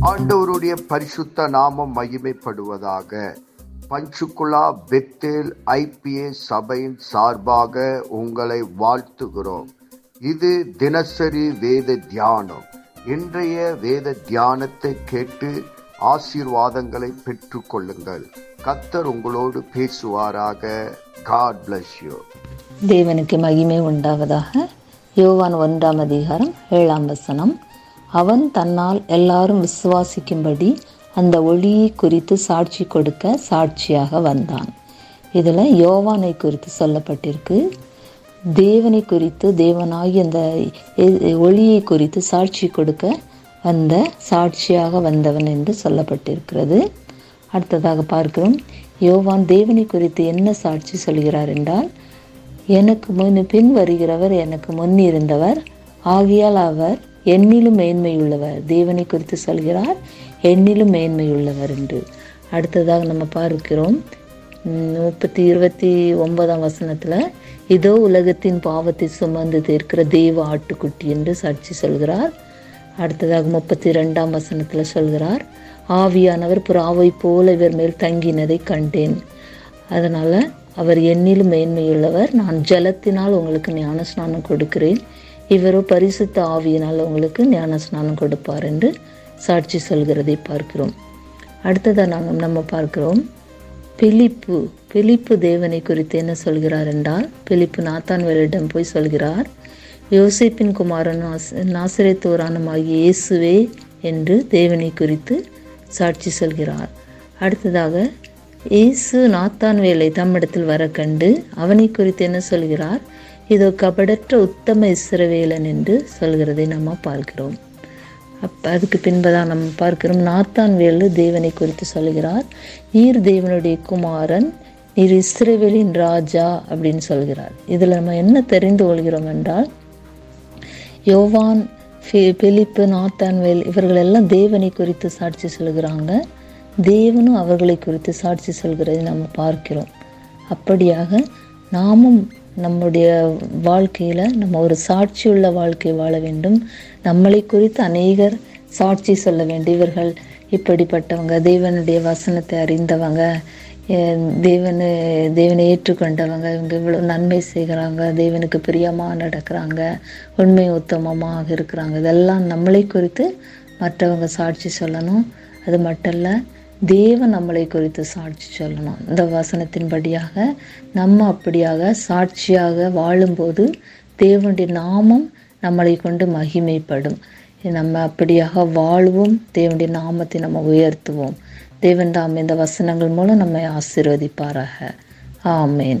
ஆண்டவருடைய பரிசுத்த நாமம் மகிமைப்படுவதாக. பஞ்சுகுலா பெத்தேல் ஐபிஏ சபையின் சார்பாக உங்களை வாழ்த்துகிறோம். இது தினசரி வேத தியானம். இன்றைய வேத தியானத்தை கேட்டு ஆசீர்வாதங்களை பெற்று கொள்ளுங்கள். கத்தர் உங்களோடு பேசுவாராக. காட் பிளஸ் யூ தேவனுக்கு மகிமை உண்டாவதாக. யோவான் ஒன்றாம் அதிகாரம் ஏழாம் வசனம். அவன் தன்னால் எல்லாரும் விசுவாசிக்கும்படி அந்த ஒளியை குறித்து சாட்சி கொடுக்க சாட்சியாக வந்தான். இதில் யோவானை குறித்து சொல்லப்பட்டிருக்கு. தேவனை குறித்து தேவனாகி அந்த ஒளியை குறித்து சாட்சி கொடுக்க வந்த சாட்சியாக வந்தவன் என்று சொல்லப்பட்டிருக்கிறது. அடுத்ததாக பார்க்கிறோம். யோவான் தேவனை குறித்து என்ன சாட்சி சொல்கிறார் என்றால் எனக்கு முன் பின் வருகிறவர் எனக்கு முன் இருந்தவர். ஆகியால் அவர் என்னிலும் மேன்மையுள்ளவர். தேவனை குறித்து சொல்கிறார் என்னிலும் மேன்மையுள்ளவர் என்று. அடுத்ததாக நம்ம பார்க்கிறோம் முப்பத்தி இருபத்தி ஒன்பதாம் வசனத்தில் இதோ உலகத்தின் பாவத்தை சுமந்து தீர்க்கிற தெய்வ ஆட்டுக்குட்டி என்று சாட்சி சொல்கிறார். அடுத்ததாக முப்பத்தி ரெண்டாம் வசனத்தில் சொல்கிறார் ஆவியானவர் புறாவை போல இவர் மேல் தங்கினதை கண்டேன். அதனால் அவர் என்னிலும் மேன்மையுள்ளவர். நான் ஜலத்தினால் உங்களுக்கு ஞானஸ்நானம் கொடுக்கிறேன். இவரோ பரிசுத்த ஆவியினால் உங்களுக்கு ஞானஸ்நானம் கொடுப்பார் என்று சாட்சி சொல்கிறதை பார்க்கிறோம். அடுத்ததாக நாங்கள் நம்ம பார்க்கிறோம். பிலிப்பு பிலிப்பு தேவனை குறித்து என்ன சொல்கிறார் என்றால் பிலிப்பு நாத்தான்வேலிடம் போய் சொல்கிறார் யோசிப்பின் குமாரன் நாசிரியத்தோரானமாகிய இயேசுவே என்று தேவனை குறித்து சாட்சி சொல்கிறார். அடுத்ததாக இயேசு நாத்தான் வேலை தம்மிடத்தில் வர கண்டு அவனை குறித்து என்ன சொல்கிறார்? இதோ கபடற்ற உத்தம இஸ்ரவேலன் என்று சொல்கிறதை நம்ம பார்க்கிறோம். அப்ப அதுக்கு பின்பதான் நம்ம பார்க்கிறோம். நாத்தான்வேலு தேவனை குறித்து சொல்கிறார். நீர் தேவனுடைய குமாரன் நீர் இஸ்ரவேலின் ராஜா அப்படின்னு சொல்கிறார். இதில் நம்ம என்ன தெரிந்து கொள்கிறோம் என்றால் யோவான் பிலிப்பு நாத்தான்வேல் இவர்கள் எல்லாம் தேவனை குறித்து சாட்சி சொல்கிறாங்க. தேவனும் அவர்களை குறித்து சாட்சி சொல்கிறதை நம்ம பார்க்கிறோம். அப்படியாக நாமும் நம்முடைய வாழ்க்கையில் நம்ம ஒரு சாட்சியுள்ள வாழ்க்கை வாழ வேண்டும். நம்மளை குறித்து அநேகர் சாட்சி சொல்ல வேண்டும். இவர்கள் இப்படிப்பட்டவங்க தேவனுடைய வசனத்தை அறிந்தவங்க தேவனை தேவனை ஏற்றுக்கொண்டவங்க இவங்க இவ்வளோ நன்மை செய்கிறாங்க தேவனுக்கு பிரியமாக நடக்கிறாங்க உண்மை உத்தமமாக இருக்கிறாங்க. இதெல்லாம் நம்மளை குறித்து மற்றவங்க சாட்சி சொல்லணும். அது மட்டும் இல்லை தேவன் நம்மளை குறித்து சாட்சி சொல்லணும். இந்த வசனத்தின்படியாக நம்ம அப்படியாக சாட்சியாக வாழும்போது தேவனுடைய நாமம் நம்மளை கொண்டு மகிமைப்படும். நம்ம அப்படியாக வாழ்வோம் தேவனுடைய நாமத்தை நம்ம உயர்த்துவோம். தேவன் தாம் இந்த வசனங்கள் மூலம் நம்மை ஆசீர்வதிப்பாராக. ஆமேன்.